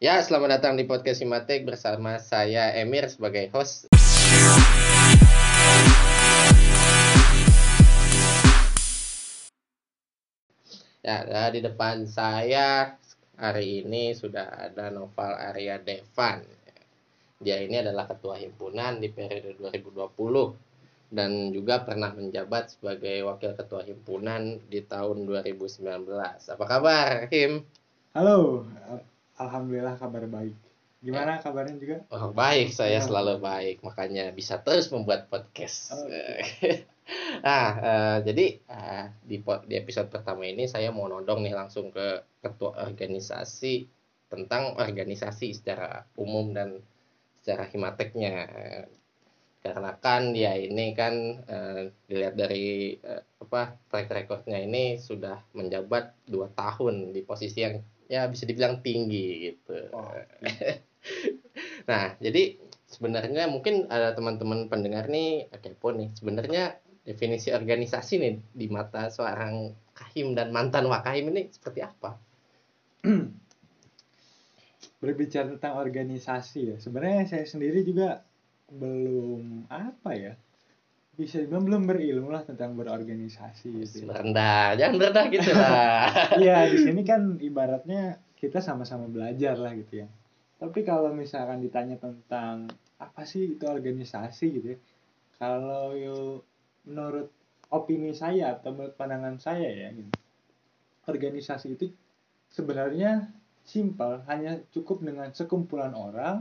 Ya, selamat datang di podcast Simatek bersama saya Emir sebagai host. Ya, nah, di depan saya hari ini sudah ada Noval Arya Devan. Dia ini adalah ketua himpunan di periode 2020 dan juga pernah menjabat sebagai wakil ketua himpunan di tahun 2019. Apa kabar, Him? Halo, alhamdulillah kabar baik. Gimana kabarnya juga? Oh, baik, saya Ya. selalu baik, makanya bisa terus membuat podcast. Oke. nah, eh, jadi eh, di di episode pertama ini saya mau nodong nih langsung ke ketua organisasi tentang organisasi secara umum dan secara himateknya. Karena kan dia ini kan eh, dilihat dari eh, apa track recordnya ini sudah menjabat dua tahun di posisi yang ya bisa dibilang tinggi gitu. Oh, Nah, jadi sebenarnya mungkin ada teman-teman pendengar nih kepo nih. Sebenarnya definisi organisasi nih di mata seorang kahim dan mantan wakahim ini seperti apa? berbicara tentang organisasi ya. Sebenarnya saya sendiri juga belum apa ya? Bisa dibilang belum berilmu lah tentang berorganisasi gitu. Rendah, jangan rendah gitu lah. Iya, di sini kan ibaratnya kita sama-sama belajar lah gitu ya. Tapi kalau misalkan ditanya tentang apa sih itu organisasi gitu ya. Kalau yo- menurut opini saya atau menurut pandangan saya ya gitu. Organisasi itu sebenarnya simpel, hanya cukup dengan sekumpulan orang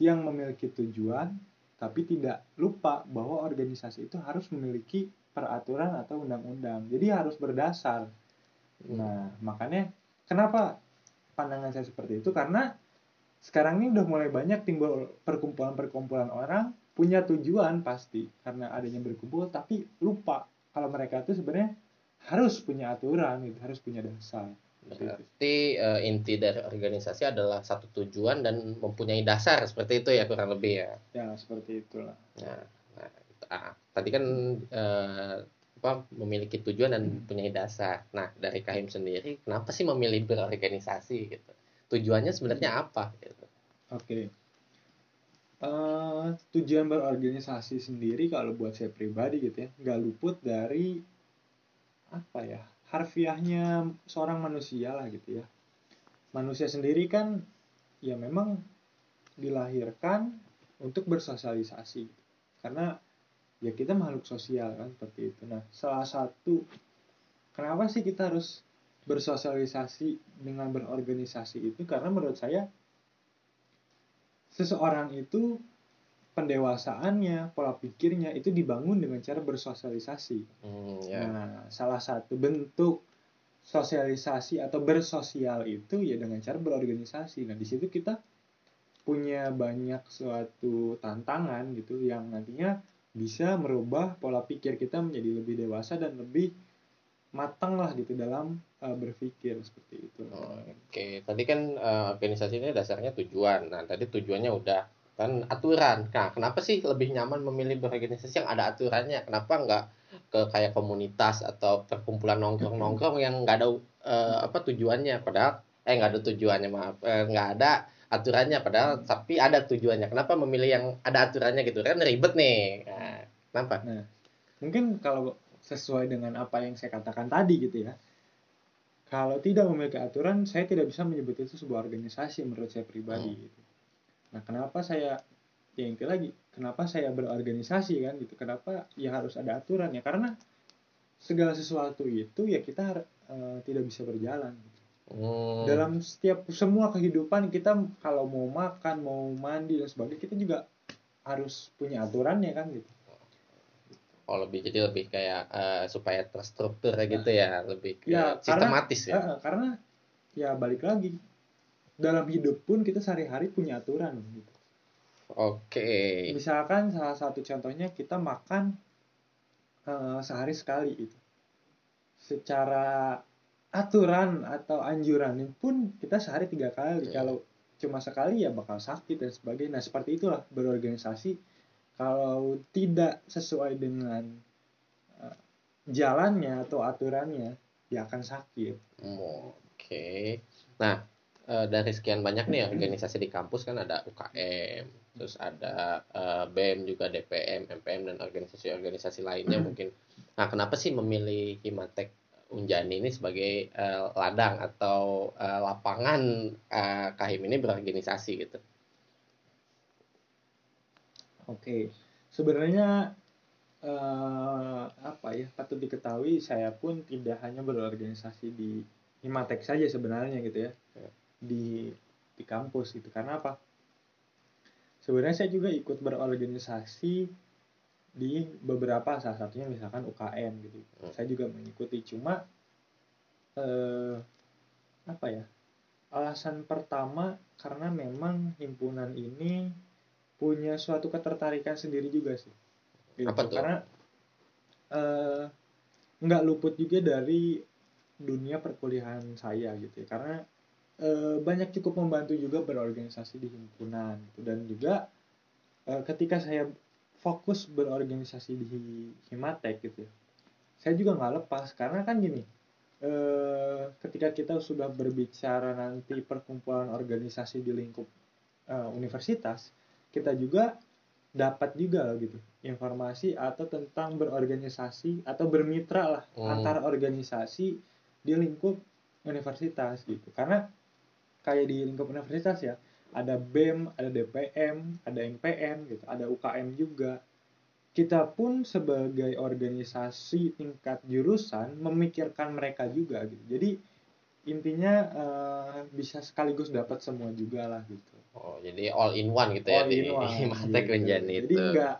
yang memiliki tujuan tapi tidak lupa bahwa organisasi itu harus memiliki peraturan atau undang-undang. Jadi harus berdasar Nah, makanya kenapa pandangan saya seperti itu? Karena sekarang ini udah mulai banyak timbul perkumpulan-perkumpulan orang punya tujuan pasti karena adanya berkumpul tapi lupa kalau mereka itu sebenarnya harus punya aturan gitu, harus punya dasar. Berarti eh, inti dari organisasi adalah satu tujuan dan mempunyai dasar seperti itu ya kurang lebih ya. Ya, seperti itulah. Nah, nah, ah, tadi kan eh, apa memiliki tujuan dan mempunyai dasar. Nah, dari Kahim sendiri, kenapa sih memilih berorganisasi gitu? Tujuannya sebenarnya apa? Gitu. Oke. Eh, tujuan berorganisasi sendiri kalau buat saya pribadi gitu ya, nggak luput dari apa ya harfiahnya seorang manusia lah gitu ya. Manusia sendiri kan ya memang dilahirkan untuk bersosialisasi karena ya kita makhluk sosial kan seperti itu. Nah salah satu kenapa sih kita harus bersosialisasi dengan berorganisasi itu karena menurut saya seseorang itu pendewasaannya, pola pikirnya itu dibangun dengan cara bersosialisasi. Hmm, ya. Nah, salah satu bentuk sosialisasi atau bersosial itu ya dengan cara berorganisasi. Nah, di situ kita punya banyak suatu tantangan gitu yang nantinya bisa merubah pola pikir kita menjadi lebih dewasa dan lebih matang lah gitu dalam uh, berpikir seperti itu. Oke, tadi kan eh, organisasi ini dasarnya tujuan. Nah, tadi tujuannya udah kan aturan. Nah, kenapa sih lebih nyaman memilih berorganisasi yang ada aturannya? Kenapa nggak ke kayak komunitas atau perkumpulan nongkrong-nongkrong yang nggak ada eh, apa tujuannya? Padahal eh nggak ada tujuannya maaf, Eh, nggak ada aturannya. Padahal tapi ada tujuannya. Kenapa memilih yang ada aturannya gitu? Kan ribet nih. Nah, kenapa? Mungkin kalau sesuai dengan apa yang saya katakan tadi gitu ya. Kalau tidak memiliki aturan, saya tidak bisa menyebut itu sebuah organisasi menurut saya pribadi. Hmm. Gitu. Nah, kenapa saya ya yang lagi, kenapa saya berorganisasi kan gitu? Kenapa ya harus ada aturan ya? Karena segala sesuatu itu ya kita eh, tidak bisa berjalan. gitu. Hmm, Dalam setiap semua kehidupan kita kalau mau makan, mau mandi dan sebagainya kita juga harus punya aturannya kan gitu. oh lebih jadi lebih kayak eh, supaya terstruktur gitu ya, lebih Ya, karena- sistematis ya. Eh, karena ya balik lagi dalam hidup pun kita sehari-hari punya aturan gitu. Oke. Misalkan salah satu contohnya kita makan eh, sehari sekali itu. Secara aturan atau anjuran pun kita sehari tiga kali. Iya. Kalau cuma sekali ya bakal sakit dan sebagainya. Nah seperti itulah berorganisasi. Kalau tidak sesuai dengan eh, jalannya atau aturannya, ya akan sakit. Oke. Nah, eh, dari sekian banyak nih organisasi di kampus kan ada UKM, terus ada eh, BEM juga DPM, MPM dan organisasi-organisasi lainnya mungkin. Nah, kenapa sih memilih Himatek Unjani ini sebagai eh, ladang atau eh, lapangan eh, Kahim ini berorganisasi gitu? Oke, sebenarnya eh, apa ya patut diketahui saya pun tidak hanya berorganisasi di Himatek saja sebenarnya gitu Ya. Di di kampus gitu karena apa? Sebenarnya saya juga ikut berorganisasi di beberapa salah satunya misalkan UKM gitu. Hmm. Saya juga mengikuti cuma eh, apa ya? Alasan pertama karena memang himpunan ini punya suatu ketertarikan sendiri juga sih. Gitu. Apa tuh? Karena eh, nggak luput juga dari dunia perkuliahan saya gitu ya. Karena eh, banyak cukup membantu juga berorganisasi di himpunan gitu. dan juga eh, ketika saya fokus berorganisasi di Himatek gitu ya. Saya juga nggak lepas karena kan gini. eh, ketika kita sudah berbicara nanti perkumpulan organisasi di lingkup eh, universitas, kita juga dapat juga loh gitu informasi atau tentang berorganisasi atau bermitra lah Hmm. antara organisasi di lingkup universitas gitu karena kayak di lingkup universitas ya ada BEM, ada DPM, ada MPM gitu, ada UKM juga. Kita pun sebagai organisasi tingkat jurusan memikirkan mereka juga gitu. Jadi intinya eh, bisa sekaligus dapat semua juga lah gitu. Oh, jadi all in one gitu ya All di in one, Himatek gitu. Unjani Jadi itu. enggak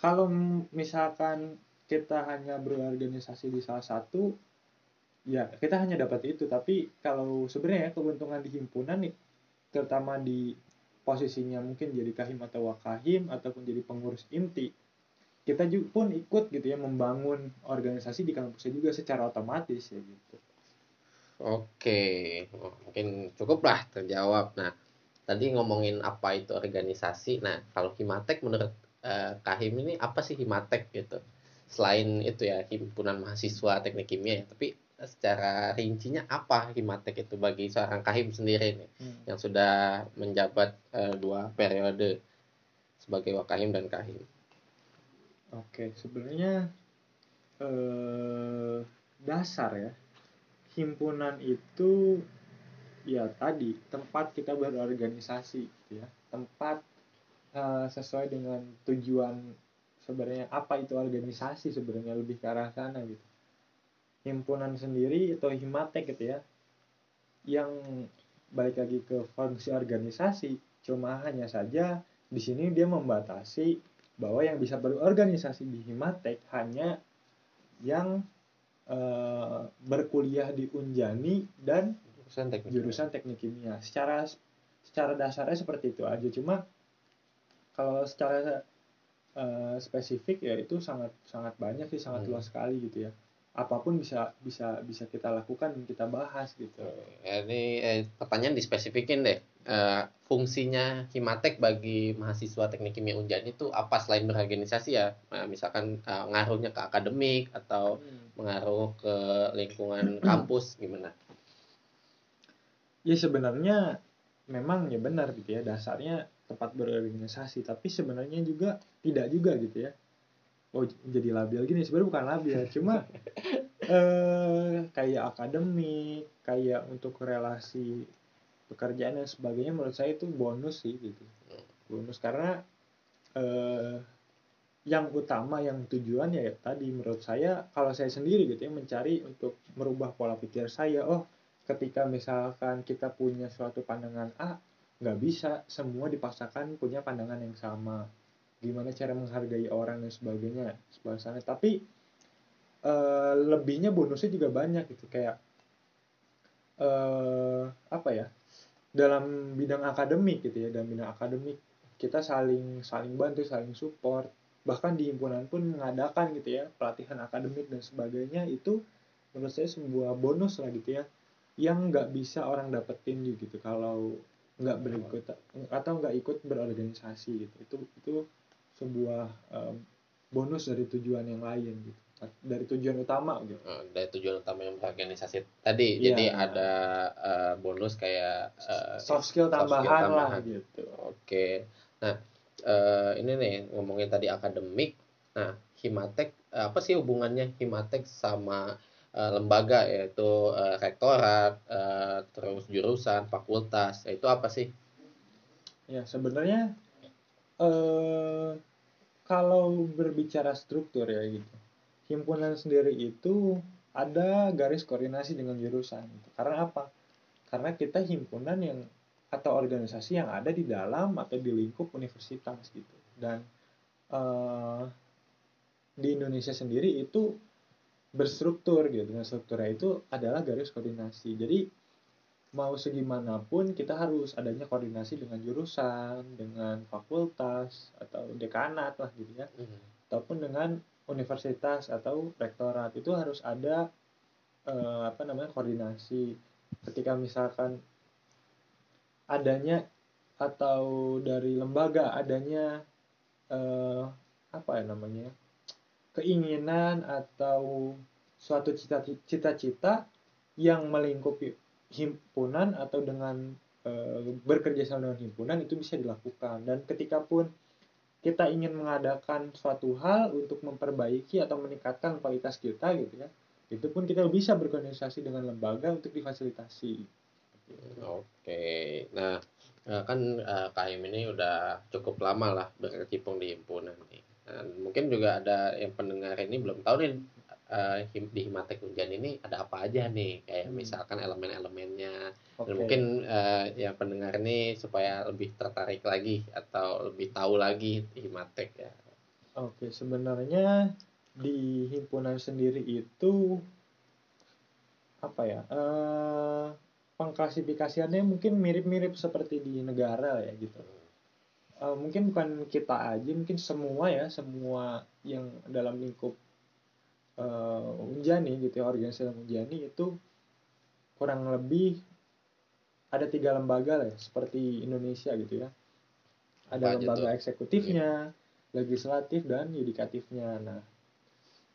kalau misalkan kita hanya berorganisasi di salah satu ya kita hanya dapat itu tapi kalau sebenarnya keuntungan di himpunan nih terutama di posisinya mungkin jadi kahim atau wakahim ataupun jadi pengurus inti kita juga pun ikut gitu ya membangun organisasi di kampusnya juga secara otomatis ya gitu Oke, mungkin cukup lah terjawab. Nah, tadi ngomongin apa itu organisasi. Nah, kalau Himatek menurut eh, Kahim ini apa sih Himatek gitu? Selain itu ya himpunan mahasiswa teknik kimia ya, tapi secara rincinya apa Himatek itu bagi seorang Kahim sendiri nih yang sudah menjabat eh, dua periode sebagai Wakahim dan Kahim. Oke, sebenarnya eh, dasar ya. Himpunan itu ya tadi tempat kita berorganisasi gitu ya. Tempat eh, sesuai dengan tujuan sebenarnya apa itu organisasi sebenarnya lebih ke arah sana gitu. Himpunan sendiri atau himatek gitu ya. Yang balik lagi ke fungsi organisasi cuma hanya saja di sini dia membatasi bahwa yang bisa berorganisasi di Himatek hanya yang eh, berkuliah di Unjani dan Jurusan teknik. jurusan teknik kimia. Secara secara dasarnya seperti itu aja. Cuma kalau secara eh, spesifik ya itu sangat sangat banyak sih, sangat Hmm. luas sekali gitu ya. Apa pun bisa bisa bisa kita lakukan dan kita bahas gitu. Ya, ini eh, pertanyaan dispesifikin deh. Eh, fungsinya Himatek bagi mahasiswa teknik kimia Unjani itu apa selain berorganisasi ya? Nah, misalkan eh, ngaruhnya ke akademik atau mengaruh ke lingkungan kampus gimana? Ya sebenarnya memang ya benar gitu ya dasarnya tempat berorganisasi tapi sebenarnya juga tidak juga gitu ya oh jadi labil gini sebenarnya bukan labil cuma eh kayak akademik kayak untuk relasi pekerjaan dan sebagainya menurut saya itu bonus sih gitu. Bonus karena eh yang utama yang tujuan ya tadi menurut saya kalau saya sendiri gitu ya mencari untuk merubah pola pikir saya oh ketika misalkan kita punya suatu pandangan A nggak bisa semua dipaksakan punya pandangan yang sama gimana cara menghargai orang dan sebagainya sana tapi eh, lebihnya bonusnya juga banyak gitu. Kayak eh apa ya dalam bidang akademik gitu ya dalam bidang akademik kita saling saling bantu saling support. Bahkan di himpunan pun mengadakan gitu ya pelatihan akademik dan sebagainya. Itu menurut saya sebuah bonus lah gitu ya yang nggak bisa orang dapetin gitu. Kalau nggak berikut atau nggak ikut berorganisasi gitu. Itu itu sebuah em, bonus dari tujuan yang lain gitu dari tujuan utama gitu Eh, dari tujuan utama yang berorganisasi tadi Iya. jadi ada eh, bonus kayak eh, soft skill soft skill tambahan, lah tambahan. gitu Oke. Nah, eh, ini nih ngomongin tadi akademik. Nah, Himatek apa sih hubungannya Himatek sama lembaga yaitu eh, rektorat, eh, terus jurusan, fakultas. Ya, Itu apa sih? ya sebenarnya eh kalau berbicara struktur ya gitu. Himpunan sendiri itu ada garis koordinasi dengan jurusan gitu. karena apa? Karena kita himpunan yang atau organisasi yang ada di dalam atau di lingkup universitas gitu. Dan eh, di Indonesia sendiri itu berstruktur gitu. Dan strukturnya itu adalah garis koordinasi. Jadi mau segimanapun kita harus adanya koordinasi dengan jurusan dengan fakultas atau dekanat lah gitu ya. Ataupun dengan universitas atau rektorat. Itu harus ada eh, apa namanya koordinasi. Ketika misalkan adanya atau dari lembaga adanya eh, apa ya namanya keinginan atau suatu cita- cita-cita yang melingkupi himpunan atau dengan eh, bekerja sama dengan himpunan itu bisa dilakukan dan ketika pun kita ingin mengadakan suatu hal untuk memperbaiki atau meningkatkan kualitas kita gitu ya itu pun kita bisa berkoordinasi dengan lembaga untuk difasilitasi Oke. Nah, eh, kan eh, KM ini udah cukup lama lah berkecimpung di himpunan nih. Dan mungkin juga ada yang pendengar ini belum tahu nih him- di Himatek Unjan ini ada apa aja nih kayak Hmm. misalkan elemen-elemennya Oke. dan mungkin eh, yang pendengar ini supaya lebih tertarik lagi atau lebih tahu lagi Himatek ya. Oke, sebenarnya di himpunan sendiri itu apa ya? Eh, pengklasifikasiannya mungkin mirip-mirip seperti di negara ya gitu. Eh, mungkin bukan kita aja, mungkin semua ya, semua yang dalam lingkup eh, Unjani gitu ya, organisasi dalam Unjani itu kurang lebih ada tiga lembaga lah ya, seperti Indonesia gitu ya. Ada Apa lembaga eksekutifnya, legislatif dan yudikatifnya. Nah,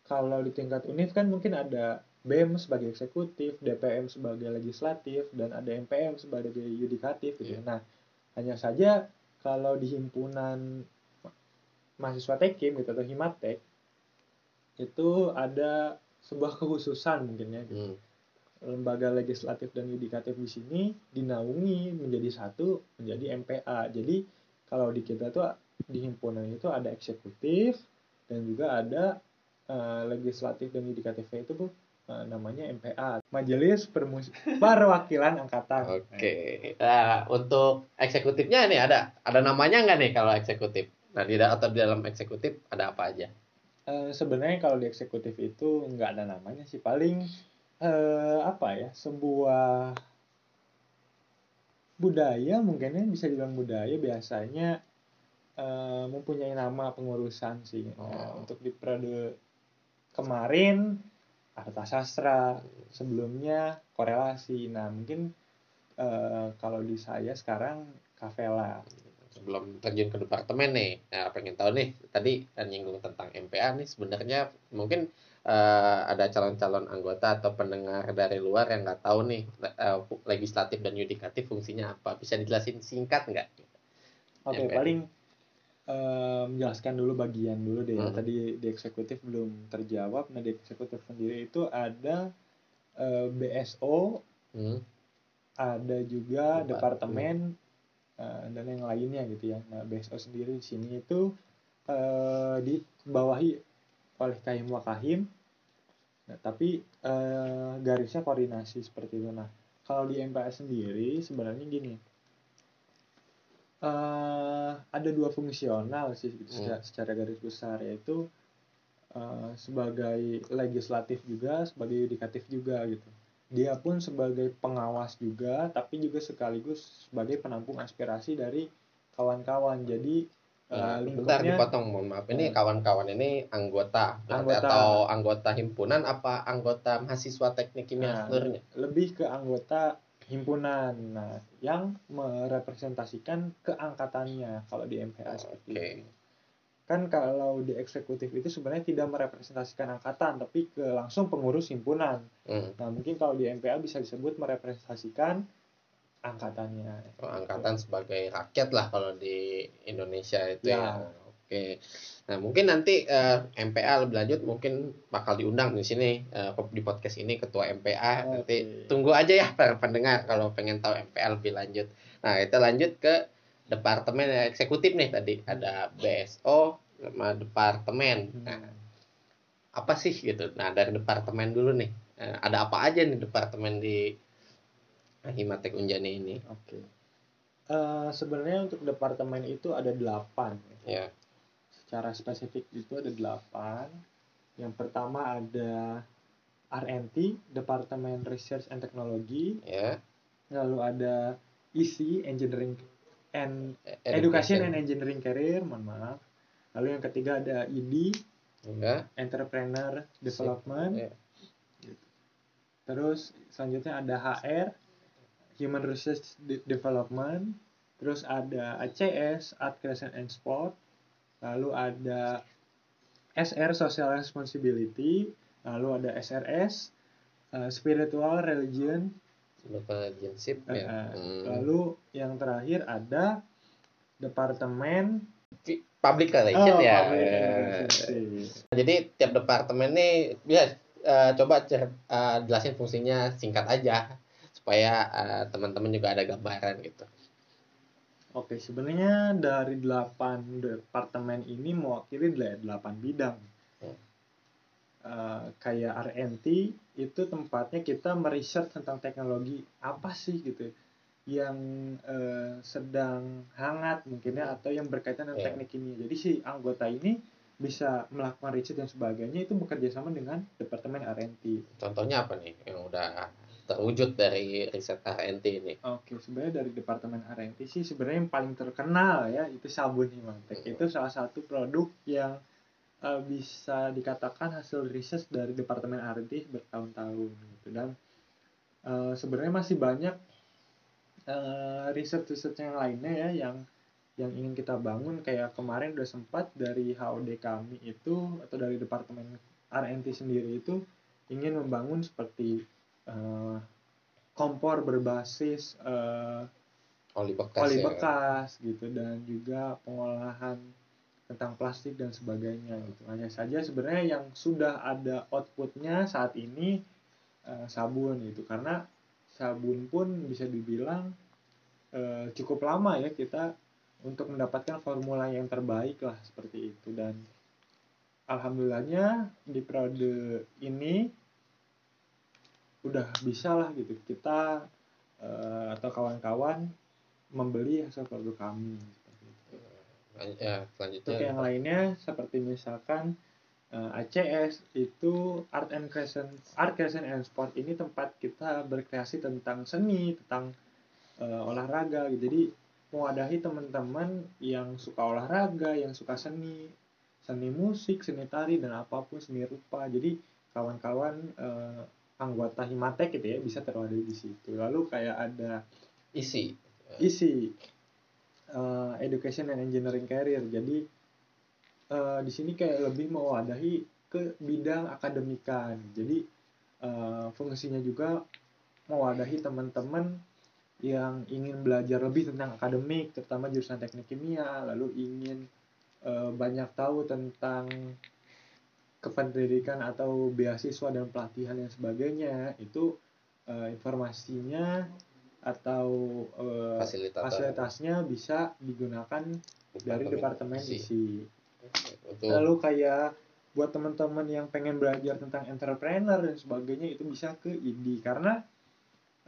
kalau di tingkat univ kan mungkin ada BEM sebagai eksekutif, DPM sebagai legislatif, dan ada MPM sebagai yudikatif gitu. ya. Nah, hanya saja kalau di himpunan ma- mahasiswa Tekim gitu atau Himatek itu ada sebuah kekhususan mungkin ya gitu. Hmm. lembaga legislatif dan yudikatif di sini dinaungi menjadi satu menjadi MPA. Jadi kalau di kita tuh di himpunan itu ada eksekutif dan juga ada eh, legislatif dan yudikatifnya itu tuh eh, namanya MPA, Majelis Permus Perwakilan Angkatan. Oke. Nah, untuk eksekutifnya nih ada ada namanya nggak nih kalau eksekutif? Nah, di atau di dalam eksekutif ada apa aja? Eh, sebenarnya kalau di eksekutif itu nggak ada namanya sih. Paling eh, apa ya sebuah budaya mungkin ya bisa dibilang budaya biasanya eh, mempunyai nama pengurusan sih. Nah, Oh. untuk di periode kemarin arta sastra sebelumnya korelasi. Nah mungkin eh, kalau di saya sekarang kavela Sebelum terjun ke departemen nih, nah pengen tahu nih tadi kan nyinggung tentang MPA nih sebenarnya mungkin eh, ada calon-calon anggota atau pendengar dari luar yang nggak tahu nih eh, legislatif dan yudikatif fungsinya apa? Bisa dijelasin singkat nggak? Oke, MPR. paling eh, menjelaskan dulu bagian dulu deh. Hmm. Tadi di eksekutif belum terjawab. Nah, di eksekutif sendiri itu ada eh, BSO, Hmm. ada juga Departemen. Eh, dan yang lainnya gitu ya. Nah, BSO sendiri di sini itu eh, dibawahi oleh Kahim Wakahim. Nah, tapi eh, garisnya koordinasi seperti itu. Nah, kalau di MPS sendiri sebenarnya gini. eh ada dua fungsional sih gitu, Hmm. secara, secara garis besar yaitu eh, sebagai legislatif juga, sebagai yudikatif juga gitu. Dia pun sebagai pengawas juga, tapi juga sekaligus sebagai penampung aspirasi dari kawan-kawan. Jadi eh, Nah, bentar dipotong, mohon maaf. Ini Hmm. kawan-kawan ini anggota, Anggota. atau anggota himpunan apa anggota mahasiswa teknik kimia Nah, seluruhnya? lebih ke anggota himpunan nah yang merepresentasikan keangkatannya kalau di MPA seperti Oke. itu. Kan kalau di eksekutif itu sebenarnya tidak merepresentasikan angkatan tapi ke langsung pengurus himpunan Hmm. nah mungkin kalau di MPA bisa disebut merepresentasikan angkatannya Oh, angkatan sebagai rakyat lah kalau di Indonesia itu ya. Ya. Oke. Nah, mungkin nanti eh, MPA lebih lanjut mungkin bakal diundang di sini eh, di podcast ini ketua MPA nanti Oke. tunggu aja ya para pendengar kalau pengen tahu MPA lebih lanjut. Nah, kita lanjut ke departemen eksekutif nih tadi ada BSO sama departemen. Hmm. Nah, apa sih gitu? Nah, dari departemen dulu nih. Eh, ada apa aja nih departemen di Himatek Unjani ini? Oke. Eh, sebenarnya untuk departemen itu ada delapan. Ya. Secara spesifik itu ada delapan. Yang pertama ada RNT, Departemen Research and Technology. ya Lalu ada EC, Engineering and Education and Engineering Career, mohon maaf. Lalu yang ketiga ada ED, ya Entrepreneur Development. ya. Terus selanjutnya ada HR, Human Resource De- Development. Terus ada ACS, Art Creation and Sport. Lalu ada SR, Social Responsibility. Lalu ada SRS, eh, Spiritual Religion. Relationship Eh, ya eh, Hmm. Lalu yang terakhir ada Departemen public relation Oh, ya Public Ya. Relations. jadi tiap departemen nih ya eh, coba cer- eh, jelasin fungsinya singkat aja supaya eh, teman-teman juga ada gambaran gitu Oke, sebenarnya dari delapan departemen ini mewakili dela- delapan bidang. Hmm. Kayak RNT itu tempatnya kita meriset tentang teknologi apa sih gitu yang eh, sedang hangat mungkinnya atau yang berkaitan dengan Iya. teknik kimia. Jadi si anggota ini bisa melakukan riset dan sebagainya itu bekerja sama dengan departemen RNT. contohnya apa nih yang udah terwujud dari riset RNT ini Oke, sebenarnya dari departemen R&D sih sebenarnya yang paling terkenal ya itu sabun Himantek. Itu salah satu produk yang eh, bisa dikatakan hasil riset dari departemen R&D bertahun-tahun gitu. Dan eh, sebenarnya masih banyak eh, riset-riset yang lainnya ya yang yang ingin kita bangun. Kayak kemarin udah sempat dari HOD kami itu atau dari departemen R&D sendiri itu ingin membangun seperti eh, kompor berbasis eh, oli bekas oli ya bekas gitu. Dan juga pengolahan tentang plastik dan sebagainya gitu. Hanya saja sebenarnya yang sudah ada outputnya saat ini eh, sabun gitu karena sabun pun bisa dibilang eh, cukup lama ya kita untuk mendapatkan formula yang terbaik lah seperti itu dan alhamdulillahnya di periode ini udah bisa lah gitu kita eh, atau kawan-kawan membeli hasil produk kami itu. Ya Untuk selanjutnya yang lainnya seperti misalkan eh, ACS itu Art and Creation Art Creation and Sport ini tempat kita berkreasi tentang seni, tentang eh, olahraga gitu. Jadi mewadahi teman-teman yang suka olahraga, yang suka seni, seni musik, seni tari dan apa pun seni rupa. Jadi kawan-kawan eh, anggota Himatek gitu ya bisa terwadahi di situ. Lalu kayak ada isi isi uh, education and engineering career. Jadi uh, di sini kayak lebih mewadahi ke bidang akademikan. Jadi uh, fungsinya juga mewadahi teman-teman yang ingin belajar lebih tentang akademik terutama jurusan teknik kimia lalu ingin uh, banyak tahu tentang kependidikan atau beasiswa dan pelatihan dan sebagainya. Itu uh, informasinya atau uh, fasilitator fasilitasnya bisa digunakan dari departemen isi. Untuk Lalu kayak buat teman-teman yang pengen belajar tentang entrepreneur dan sebagainya itu bisa ke ID karena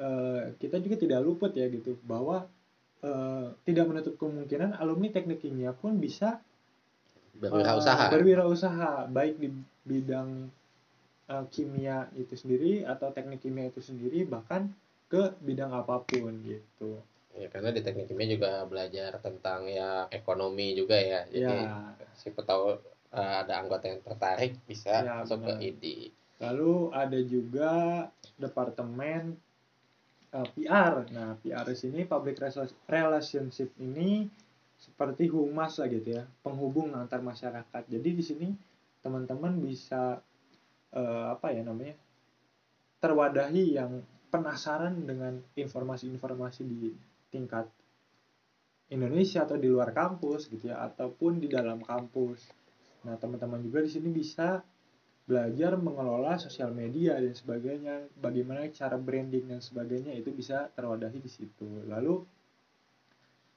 eh, kita juga tidak luput ya gitu bahwa eh, tidak menutup kemungkinan alumni teknik kimia pun bisa berwirausaha. eh, berwirausaha baik di bidang eh, kimia itu sendiri atau teknik kimia itu sendiri bahkan ke bidang apa pun gitu. ya karena di teknik kimia juga belajar tentang ya ekonomi juga ya jadi Ya. siapa tahu eh, ada anggota yang tertarik bisa Ya, masuk ke benar. ID Lalu ada juga departemen eh, PR. Nah, PR di sini public Rela- relationship ini seperti humas lah gitu ya penghubung antar masyarakat jadi di sini teman-teman bisa eh, apa ya namanya terwadahi yang penasaran dengan informasi-informasi di tingkat Indonesia atau di luar kampus gitu ya ataupun di dalam kampus. Nah, teman-teman juga di sini bisa belajar mengelola sosial media dan sebagainya, bagaimana cara branding dan sebagainya itu bisa terwadahi di situ. Lalu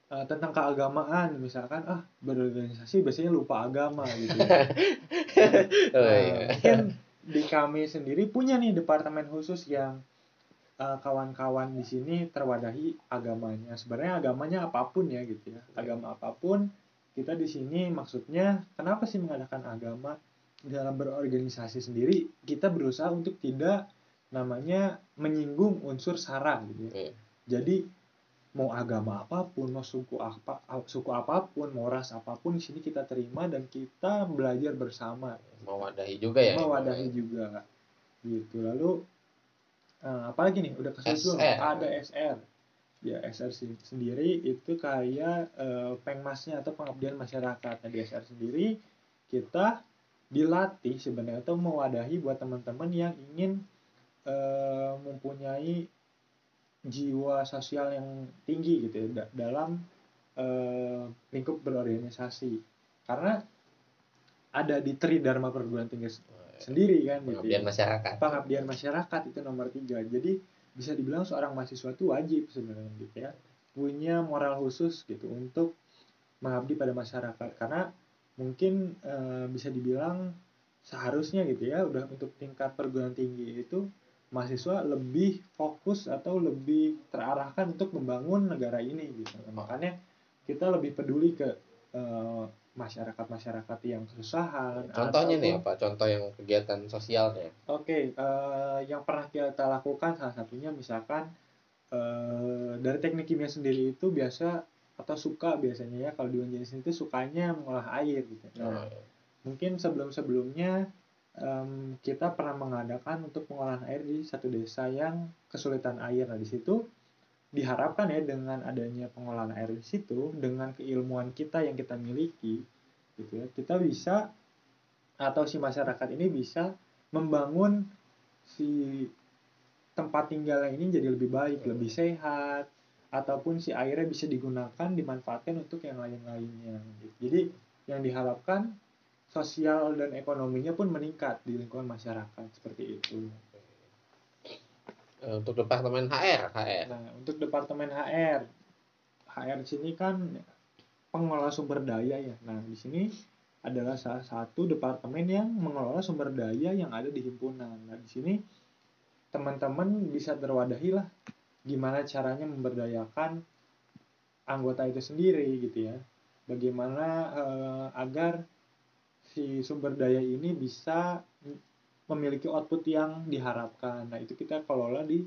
uh, tentang keagamaan misalkan ah berorganisasi biasanya lupa agama gitu ya. Oh, Nah, iya. mungkin di kami sendiri punya nih departemen khusus yang kawan-kawan di sini terwadahi agamanya. Sebenarnya agamanya apa pun ya gitu ya. Agama apa pun kita di sini maksudnya kenapa sih mengadakan agama dalam berorganisasi sendiri kita berusaha untuk tidak namanya menyinggung unsur sara gitu ya. Iya. Jadi mau agama apa pun, mau suku apa suku apa pun, mau ras apa pun di sini kita terima dan kita belajar bersama Mewadahi juga ya. mewadahi juga gitu lalu eh, apalagi nih udah kesusun SR. ada SR ya SR sen- sendiri itu kayak eh, pengmasnya atau pengabdian masyarakat. Nah di SR sendiri kita dilatih sebenarnya atau mewadahi buat teman-teman yang ingin eh, mempunyai jiwa sosial yang tinggi gitu ya da- dalam eh, lingkup berorganisasi. Karena ada di Tridharma Perguruan Tinggi sendiri kan gitu Pengabdian ya. masyarakat. pengabdian masyarakat itu nomor tiga jadi bisa dibilang seorang mahasiswa itu wajib sebenarnya gitu ya punya moral khusus gitu untuk mengabdi pada masyarakat karena mungkin eh, bisa dibilang seharusnya gitu ya udah untuk tingkat perguruan tinggi itu mahasiswa lebih fokus atau lebih terarahkan untuk membangun negara ini gitu makanya kita lebih peduli ke eh, masyarakat-masyarakat yang kesusahan Contohnya nih ataupun- apa? Contoh yang kegiatan sosialnya. Oke, eh, yang pernah kita lakukan salah satunya misalkan eh, dari teknik kimia sendiri itu biasa atau suka biasanya ya kalau di Unjenis itu sukanya mengolah air gitu. Nah, Oh, mungkin sebelum-sebelumnya em, kita pernah mengadakan untuk pengolahan air di satu desa yang kesulitan air. Nah, di situ diharapkan ya dengan adanya pengolahan air di situ dengan keilmuan kita yang kita miliki gitu ya, kita bisa atau si masyarakat ini bisa membangun si tempat tinggalnya ini jadi lebih baik, lebih sehat ataupun si airnya bisa digunakan dimanfaatkan untuk yang lain-lainnya. gitu. Jadi yang diharapkan sosial dan ekonominya pun meningkat di lingkungan masyarakat seperti itu. Eh, Untuk departemen HR, HR. Nah, untuk departemen HR, HR di sini kan pengelola sumber daya ya. Nah, di sini adalah salah satu departemen yang mengelola sumber daya yang ada di himpunan. Nah, di sini teman-teman bisa terwadahi lah gimana caranya memberdayakan anggota itu sendiri gitu ya. Bagaimana eh, agar si sumber daya ini bisa memiliki output yang diharapkan. Nah, itu kita kelola di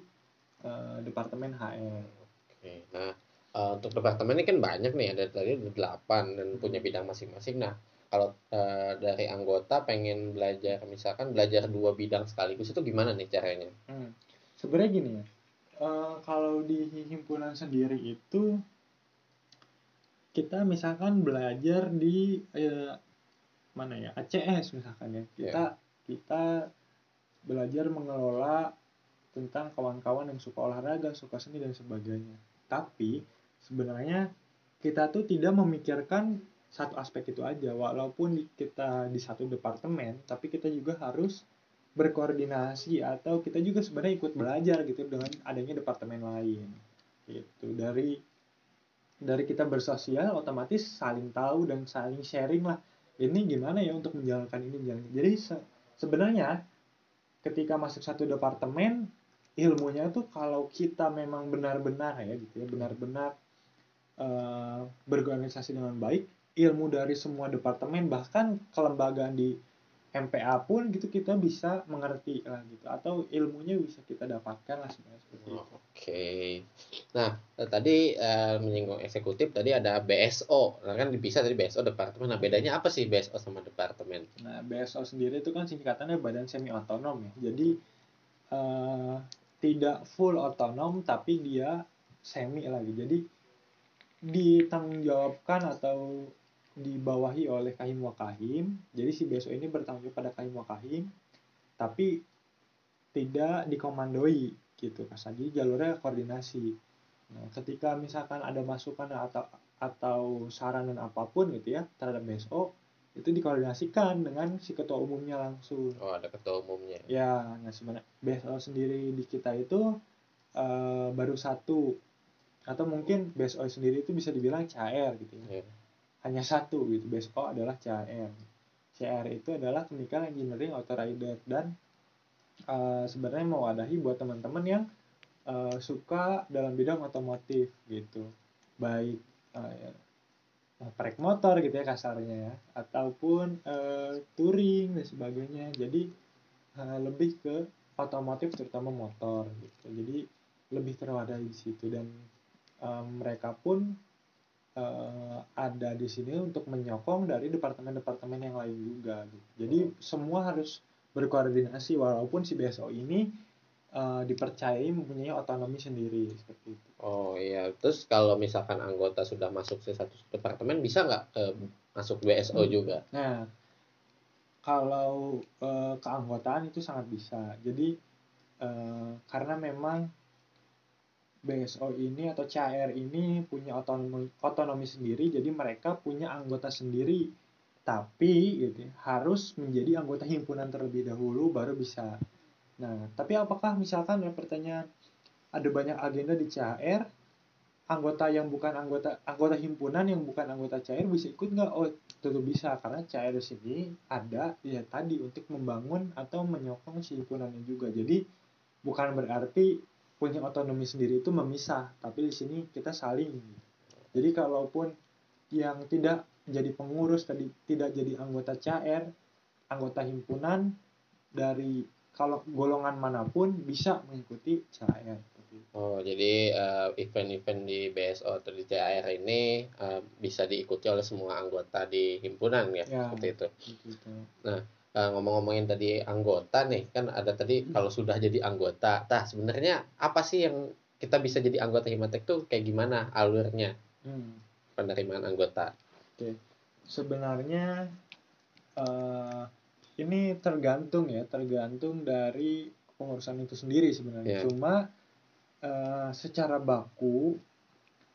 eh, departemen HR. Oke. Nah, eh, untuk departemen ini kan banyak nih, ada tadi ada delapan dan punya bidang masing-masing. Nah, kalau eh, dari anggota pengen belajar, misalkan belajar dua bidang sekaligus itu gimana nih caranya? Hmm. Sebenarnya gini ya, eh, kalau di himpunan sendiri itu kita misalkan belajar di eh, mana ya ACS misalkan ya kita kita belajar mengelola tentang kawan-kawan yang suka olahraga, suka seni dan sebagainya. Tapi sebenarnya kita tuh tidak memikirkan satu aspek itu aja, walaupun kita di satu departemen, tapi kita juga harus berkoordinasi atau kita juga sebenarnya ikut belajar gitu dengan adanya departemen lain. Gitu. Dari dari kita bersosial otomatis saling tahu dan saling sharing lah. Ini gimana ya untuk menjalankan ini jadi sebenarnya ketika masuk satu departemen ilmunya tuh kalau kita memang benar-benar ya gitu ya benar-benar eh, berorganisasi dengan baik ilmu dari semua departemen bahkan kelembagaan di MPA pun gitu kita bisa mengerti lah gitu atau ilmunya bisa kita dapatkan lah sebenarnya seperti Oh, itu. Oke. Nah, eh, tadi eh, menyinggung eksekutif, tadi ada BSO. Nah, kan dipisah tadi BSO departemen. Nah, bedanya apa sih BSO sama departemen? Nah, BSO sendiri itu kan singkatannya badan semi otonom ya. Jadi eh, tidak full otonom tapi dia semi lagi. Jadi ditanggungjawabkan atau dibawahi oleh Kahim Wakahim. Jadi si BSO ini bertanggung jawab pada Kahim Wakahim, tapi tidak dikomandoi gitu kan. Jadi jalurnya koordinasi. Nah, ketika misalkan ada masukan atau atau saran dan apa pun gitu ya terhadap BSO itu dikoordinasikan dengan si ketua umumnya langsung. Oh, ada ketua umumnya. Ya, nah sebenarnya BSO sendiri di kita itu uh, baru satu atau mungkin BSO sendiri itu bisa dibilang CR gitu ya. Yeah. Hanya satu gitu. BSO adalah CR. CR itu adalah Chemical Engineering Auto Rider dan uh, sebenarnya mewadahi buat teman-teman yang uh, suka dalam bidang otomotif gitu. Baik uh, ya, motor gitu ya kasarnya ya ataupun uh, touring dan sebagainya jadi uh, lebih ke otomotif terutama motor gitu jadi lebih terwadai di situ dan um, mereka pun uh, ada di sini untuk menyokong dari departemen-departemen yang lain juga gitu. jadi semua harus berkoordinasi walaupun si BSO ini uh, dipercayai mempunyai otonomi sendiri seperti itu. Oh iya, terus kalau misalkan anggota sudah masuk ke satu departemen bisa nggak uh, masuk BSO hmm. juga? Nah, kalau uh, keanggotaan itu sangat bisa. Jadi uh, karena memang BSO ini atau CAR ini punya otonomi otonomi sendiri, jadi mereka punya anggota sendiri. Tapi gitu, harus menjadi anggota himpunan terlebih dahulu baru bisa Nah, tapi apakah misalkan ya pertanyaan ada banyak agenda di CHR, anggota yang bukan anggota anggota himpunan yang bukan anggota CHR bisa ikut nggak? Oh, tentu bisa karena CHR sini ada ya tadi untuk membangun atau menyokong si himpunannya juga. Jadi bukan berarti punya otonomi sendiri itu memisah, tapi di sini kita saling. Jadi kalaupun yang tidak jadi pengurus tadi tidak jadi anggota CHR, anggota himpunan dari kalau golongan mana pun bisa mengikuti CHR. Oh, jadi event eh, event-event di BSO atau di CHR ini uh, bisa diikuti oleh semua anggota di himpunan ya, ya seperti itu. Gitu. Nah, uh, ngomong-ngomongin tadi anggota nih, kan ada tadi hmm. kalau sudah jadi anggota. Nah, sebenarnya apa sih yang kita bisa jadi anggota Himatek tuh kayak gimana alurnya? Hmm. Penerimaan anggota. Oke. Sebenarnya uh, ini tergantung ya tergantung dari pengurusan itu sendiri sebenarnya yeah. cuma uh, secara baku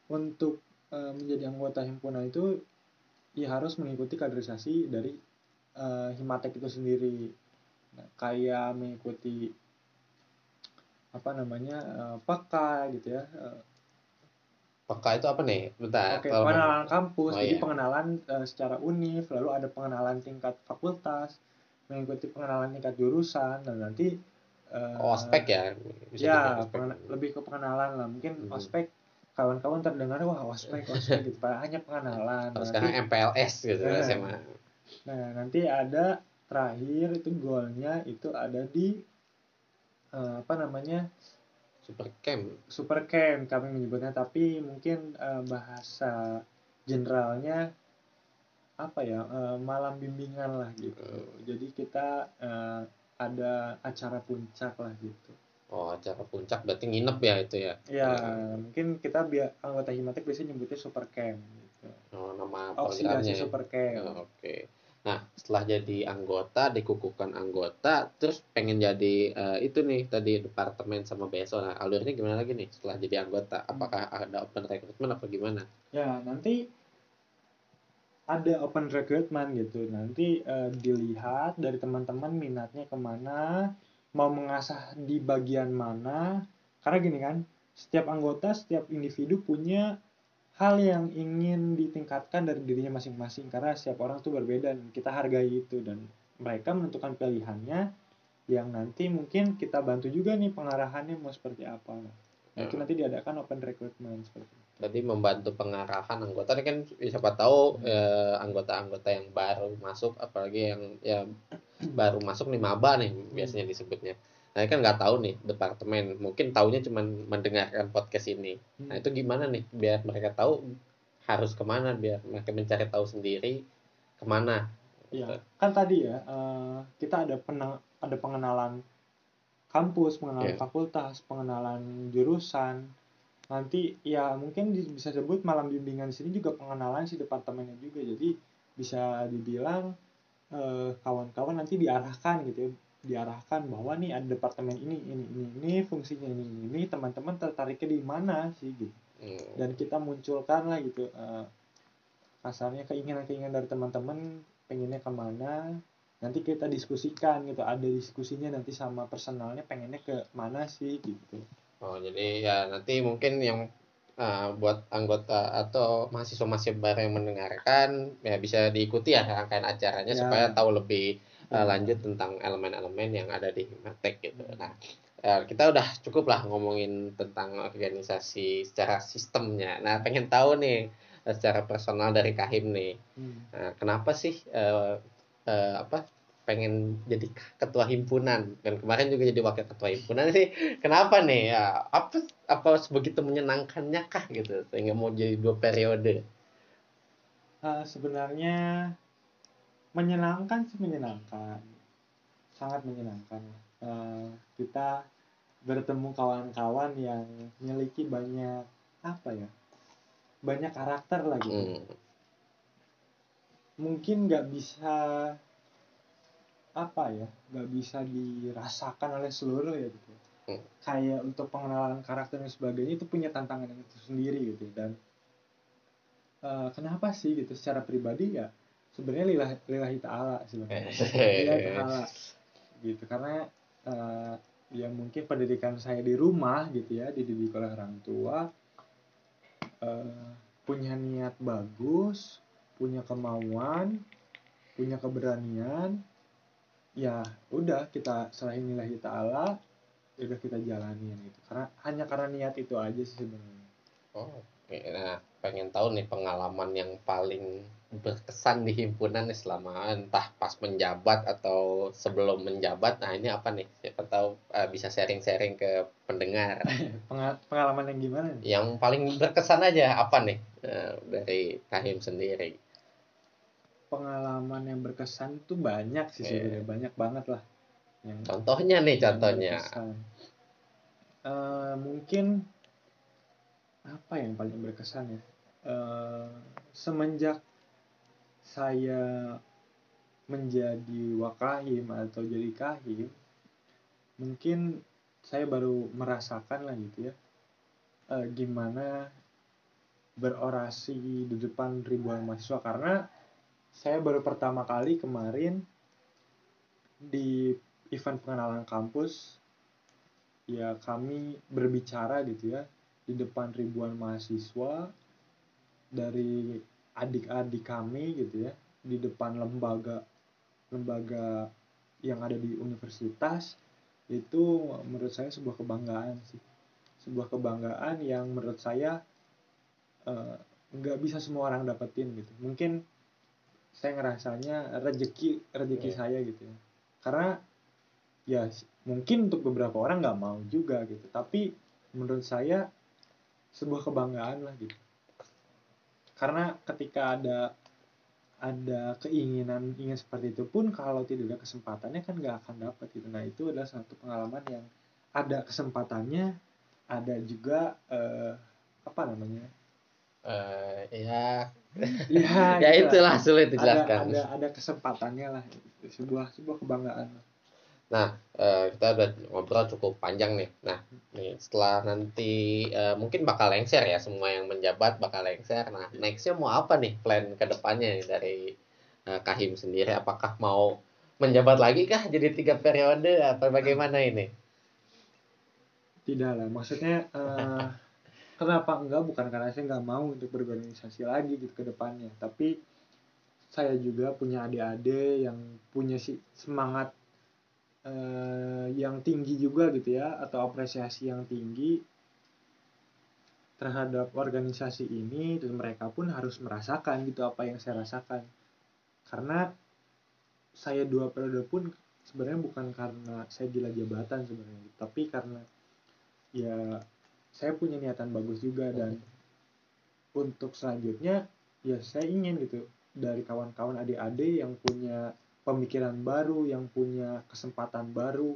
untuk uh, menjadi anggota himpunan itu ya harus mengikuti kaderisasi dari uh, himatek itu sendiri nah, kayak mengikuti apa namanya uh, peka gitu ya uh, Peka itu apa nih? Bentar. Oke, pengenalan kampus. Oh, Jadi iya. pengenalan uh, secara univ, lalu ada pengenalan tingkat fakultas, mengikuti pengenalan tingkat jurusan dan nanti uh, oh, ospek ya Bisa ya ospek. lebih ke pengenalan lah mungkin hmm. ospek kawan-kawan terdengar wah ospek ospek gitu hanya pengenalan Terus sekarang MPLS gitu nah, SMA nah nanti ada terakhir itu goalnya itu ada di uh, apa namanya super camp super camp kami menyebutnya tapi mungkin uh, bahasa generalnya apa ya uh, malam bimbingan lah gitu hmm. jadi kita uh, ada acara puncak lah gitu oh acara puncak berarti nginep ya itu ya ya hmm. mungkin kita biar anggota himatek biasanya nyebutnya super camp gitu oh nama programnya ya? super camp oh, oke okay. Nah setelah jadi anggota dikukuhkan anggota terus pengen jadi uh, itu nih tadi departemen sama BSO nah alurnya gimana lagi nih setelah jadi anggota? Apakah ada open recruitment apa gimana? Ya nanti ada open recruitment gitu. Nanti uh, dilihat dari teman-teman minatnya ke mana mau mengasah di bagian mana. Karena gini kan setiap anggota setiap individu punya hal yang ingin ditingkatkan dari dirinya masing-masing karena setiap orang tuh berbeda dan kita hargai itu dan mereka menentukan pilihannya yang nanti mungkin kita bantu juga nih pengarahannya mau seperti apa. Nah, itu hmm. nanti diadakan open recruitment seperti itu. Tadi membantu pengarahan anggota ini kan siapa tahu eh, anggota-anggota yang baru masuk apalagi yang ya baru masuk nih maba nih biasanya disebutnya nah ini kan nggak tahu nih departemen. Mungkin taunya cuma mendengarkan podcast ini. Nah itu gimana nih? Biar mereka tahu harus ke mana biar mereka mencari tahu sendiri ke mana. Iya, kan tadi ya uh, kita ada penang, ada pengenalan kampus, pengenalan yeah. fakultas, pengenalan jurusan, nanti ya mungkin bisa sebut malam bimbingan di sini juga pengenalan si departemennya juga. Jadi bisa dibilang eh, kawan-kawan nanti diarahkan gitu ya diarahkan bahwa nih ada departemen ini ini ini ini fungsinya ini ini, teman-teman tertariknya di mana sih gitu Hmm. dan kita munculkan lah gitu eh, kasarnya keinginan-keinginan dari teman-teman pengennya ke mana nanti kita diskusikan gitu ada diskusinya nanti sama personalnya pengennya ke mana sih gitu Oh, jadi ya nanti mungkin yang uh, buat anggota atau mahasiswa-mahasiswa baru yang mendengarkan ya bisa diikuti ya rangkaian acaranya Ya. supaya tahu lebih uh, Ya. lanjut tentang elemen-elemen yang ada di Himatek gitu. Nah, uh, kita udah cukup lah ngomongin tentang organisasi secara sistemnya. Nah, pengen tahu nih uh, secara personal dari Kahim nih. Hmm. Nah, kenapa sih uh, uh, apa pengen jadi ketua himpunan dan kemarin juga jadi wakil ketua himpunan sih kenapa nih ya apa apa sebegitu menyenangkannya kah gitu sehingga mau jadi dua periode Eh, sebenarnya menyenangkan sih menyenangkan. Sangat menyenangkan. Eh, kita bertemu kawan-kawan yang memiliki banyak apa ya banyak karakter lah gitu. Hmm. mungkin nggak bisa apa ya nggak bisa dirasakan oleh seluruh ya gitu. Hmm. kayak untuk pengenalan karakter dan sebagainya itu punya tantangan yang itu sendiri gitu. Dan eh, kenapa sih gitu secara pribadi ya sebenarnya lillah lillahi taala sebenarnya. Lillahi taala gitu. Karena eh, ya mungkin pendidikan saya di rumah gitu ya dididik oleh orang tua eh, punya niat bagus punya kemauan punya keberanian ya udah kita serahin lillahi taala ya udah kita jalanin gitu. Karena hanya karena niat itu aja sih sebenarnya. Oh oke. Nah pengen tahu nih pengalaman yang paling berkesan di himpunan nih selama entah pas menjabat atau sebelum menjabat. Nah ini apa nih? Siapa tahu uh, bisa sharing-sharing ke pendengar. Penga- pengalaman yang gimana nih? yang paling berkesan aja apa nih? Uh, dari Kahim sendiri. Pengalaman yang berkesan tuh banyak sih Iya. sebenarnya banyak banget lah. Yang contohnya nih yang contohnya. berkesan. Eh, mungkin apa yang paling berkesan ya? Eh, semenjak saya menjadi wakahim atau jadi kahim mungkin saya baru merasakan lah gitu ya eh, gimana berorasi di depan ribuan mahasiswa. Karena saya baru pertama kali kemarin di event pengenalan kampus ya kami berbicara gitu ya di depan ribuan mahasiswa dari adik-adik kami gitu ya di depan lembaga lembaga yang ada di universitas itu menurut saya sebuah kebanggaan sih. Sebuah kebanggaan yang menurut saya eh, nggak bisa semua orang dapetin gitu. Mungkin saya ngerasanya rezeki rezeki Iya. saya gitu ya. Karena ya mungkin untuk beberapa orang nggak mau juga gitu. Tapi menurut saya sebuah kebanggaan lah gitu karena ketika ada ada keinginan ingin seperti itu pun kalau tidak ada kesempatannya kan nggak akan dapat gitu. Nah itu adalah satu pengalaman yang ada kesempatannya ada juga eh, apa namanya? Eh, ya. Ya, ya gitu lah. itulah sulit ada dijelaskan. ada ada kesempatannya lah sebuah sebuah kebanggaan Eh, kita udah ngobrol cukup panjang nih. Nah, nih setelah nanti eh, mungkin bakal lengser ya semua yang menjabat bakal lengser. Nah, nextnya mau apa nih plan ke depannya nih dari eh, Kahim sendiri? Apakah mau menjabat lagi kah jadi tiga periode apa bagaimana ini? tidak lah maksudnya eh, kenapa enggak bukan karena saya nggak mau untuk berorganisasi lagi gitu ke depannya tapi saya juga punya adik-adik yang punya si semangat eh, yang tinggi juga gitu ya atau apresiasi yang tinggi terhadap organisasi ini dan mereka pun harus merasakan gitu apa yang saya rasakan. Karena saya dua periode pun sebenarnya bukan karena saya gila jabatan sebenarnya tapi karena ya saya punya niatan bagus juga dan untuk selanjutnya ya saya ingin gitu dari kawan-kawan adik-adik yang punya pemikiran baru yang punya kesempatan baru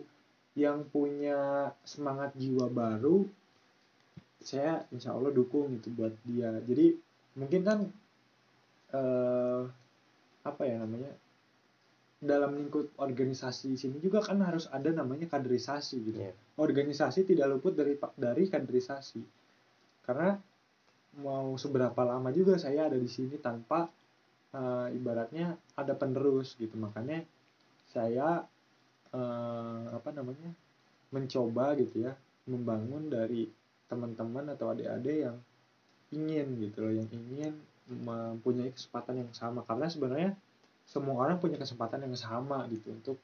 yang punya semangat jiwa baru saya insya Allah dukung itu buat dia. Jadi mungkin kan eh, apa ya namanya dalam lingkup organisasi sini juga kan harus ada namanya kaderisasi gitu. Iya. organisasi tidak luput dari dari kaderisasi. Karena mau seberapa lama juga saya ada di sini tanpa eh, ibaratnya ada penerus gitu. Makanya saya eh, apa namanya mencoba gitu ya membangun dari teman-teman atau adik-adik yang ingin gitu loh yang ingin mempunyai kesempatan yang sama. Karena sebenarnya semua orang punya kesempatan yang sama gitu untuk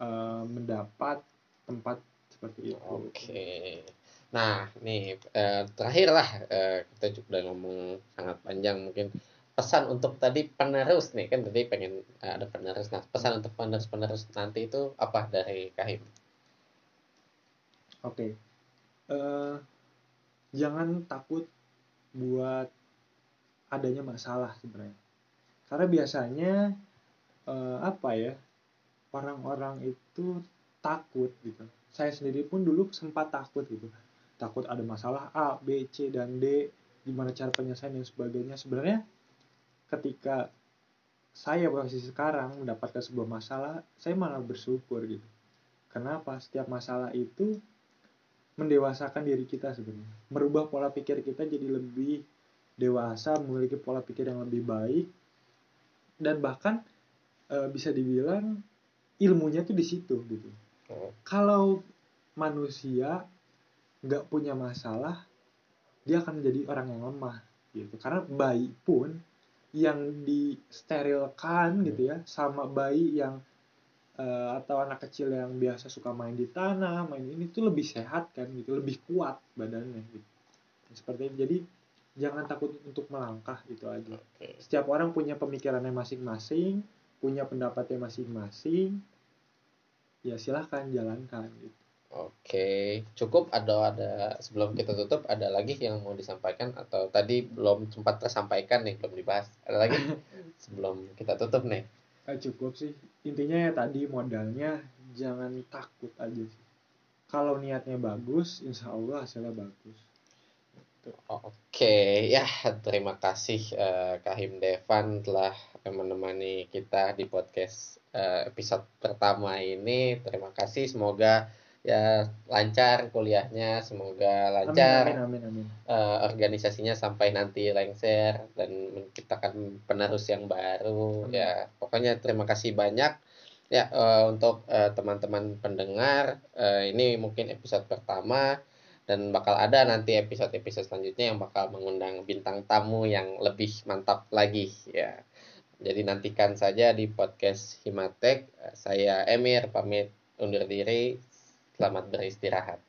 eh, mendapat tempat seperti itu. Oke. Nah, nih eh, terakhir lah eh, kita juga udah ngomong sangat panjang mungkin pesan untuk tadi penerus nih kan tadi pengen eh, ada penerus. Nah, pesan untuk penerus-penerus nanti itu apa dari Kahim? Oke. Eh, jangan takut buat adanya masalah sebenarnya. Karena biasanya eh, apa ya? Orang-orang itu takut gitu. Saya sendiri pun dulu sempat takut gitu. Takut ada masalah A, B, C dan D, gimana cara penyelesaian dan sebagainya. Sebenarnya ketika saya posisi sekarang mendapatkan sebuah masalah, saya malah bersyukur gitu. Kenapa? Setiap masalah itu mendewasakan diri kita sebenarnya merubah pola pikir kita jadi lebih dewasa memiliki pola pikir yang lebih baik dan bahkan e, bisa dibilang ilmunya tuh di situ gitu Oh, kalau manusia nggak punya masalah dia akan menjadi orang yang lemah gitu karena bayi pun yang disterilkan gitu ya sama bayi yang eh, atau anak kecil yang biasa suka main di tanah main ini tuh lebih sehat kan gitu lebih kuat badannya gitu. Seperti itu jadi jangan takut untuk melangkah itu aja. Oke. setiap orang punya pemikirannya masing-masing punya pendapatnya masing-masing. Ya silahkan jalankan gitu Oke, cukup. Ada ada sebelum kita tutup ada lagi yang mau disampaikan? Atau tadi belum sempat tersampaikan nih belum dibahas. Ada lagi? Sebelum kita tutup nih. Eh, cukup sih. Intinya ya tadi modalnya jangan takut aja sih. Kalau niatnya bagus insya Allah hasilnya bagus. Oke, ya terima kasih eh, Kahim Devan telah menemani kita di podcast eh, episode pertama ini. Terima kasih, semoga ya lancar kuliahnya, semoga amin lancar amin amin amin eh, organisasinya sampai nanti lengser dan menciptakan penerus yang baru. Amin. Ya, pokoknya terima kasih banyak. Ya, eh, untuk eh, teman-teman pendengar, eh, ini mungkin episode pertama dan bakal ada nanti episode-episode selanjutnya yang bakal mengundang bintang tamu yang lebih mantap lagi ya. Jadi nantikan saja di podcast Himatek. Saya Emir pamit undur diri. Selamat beristirahat.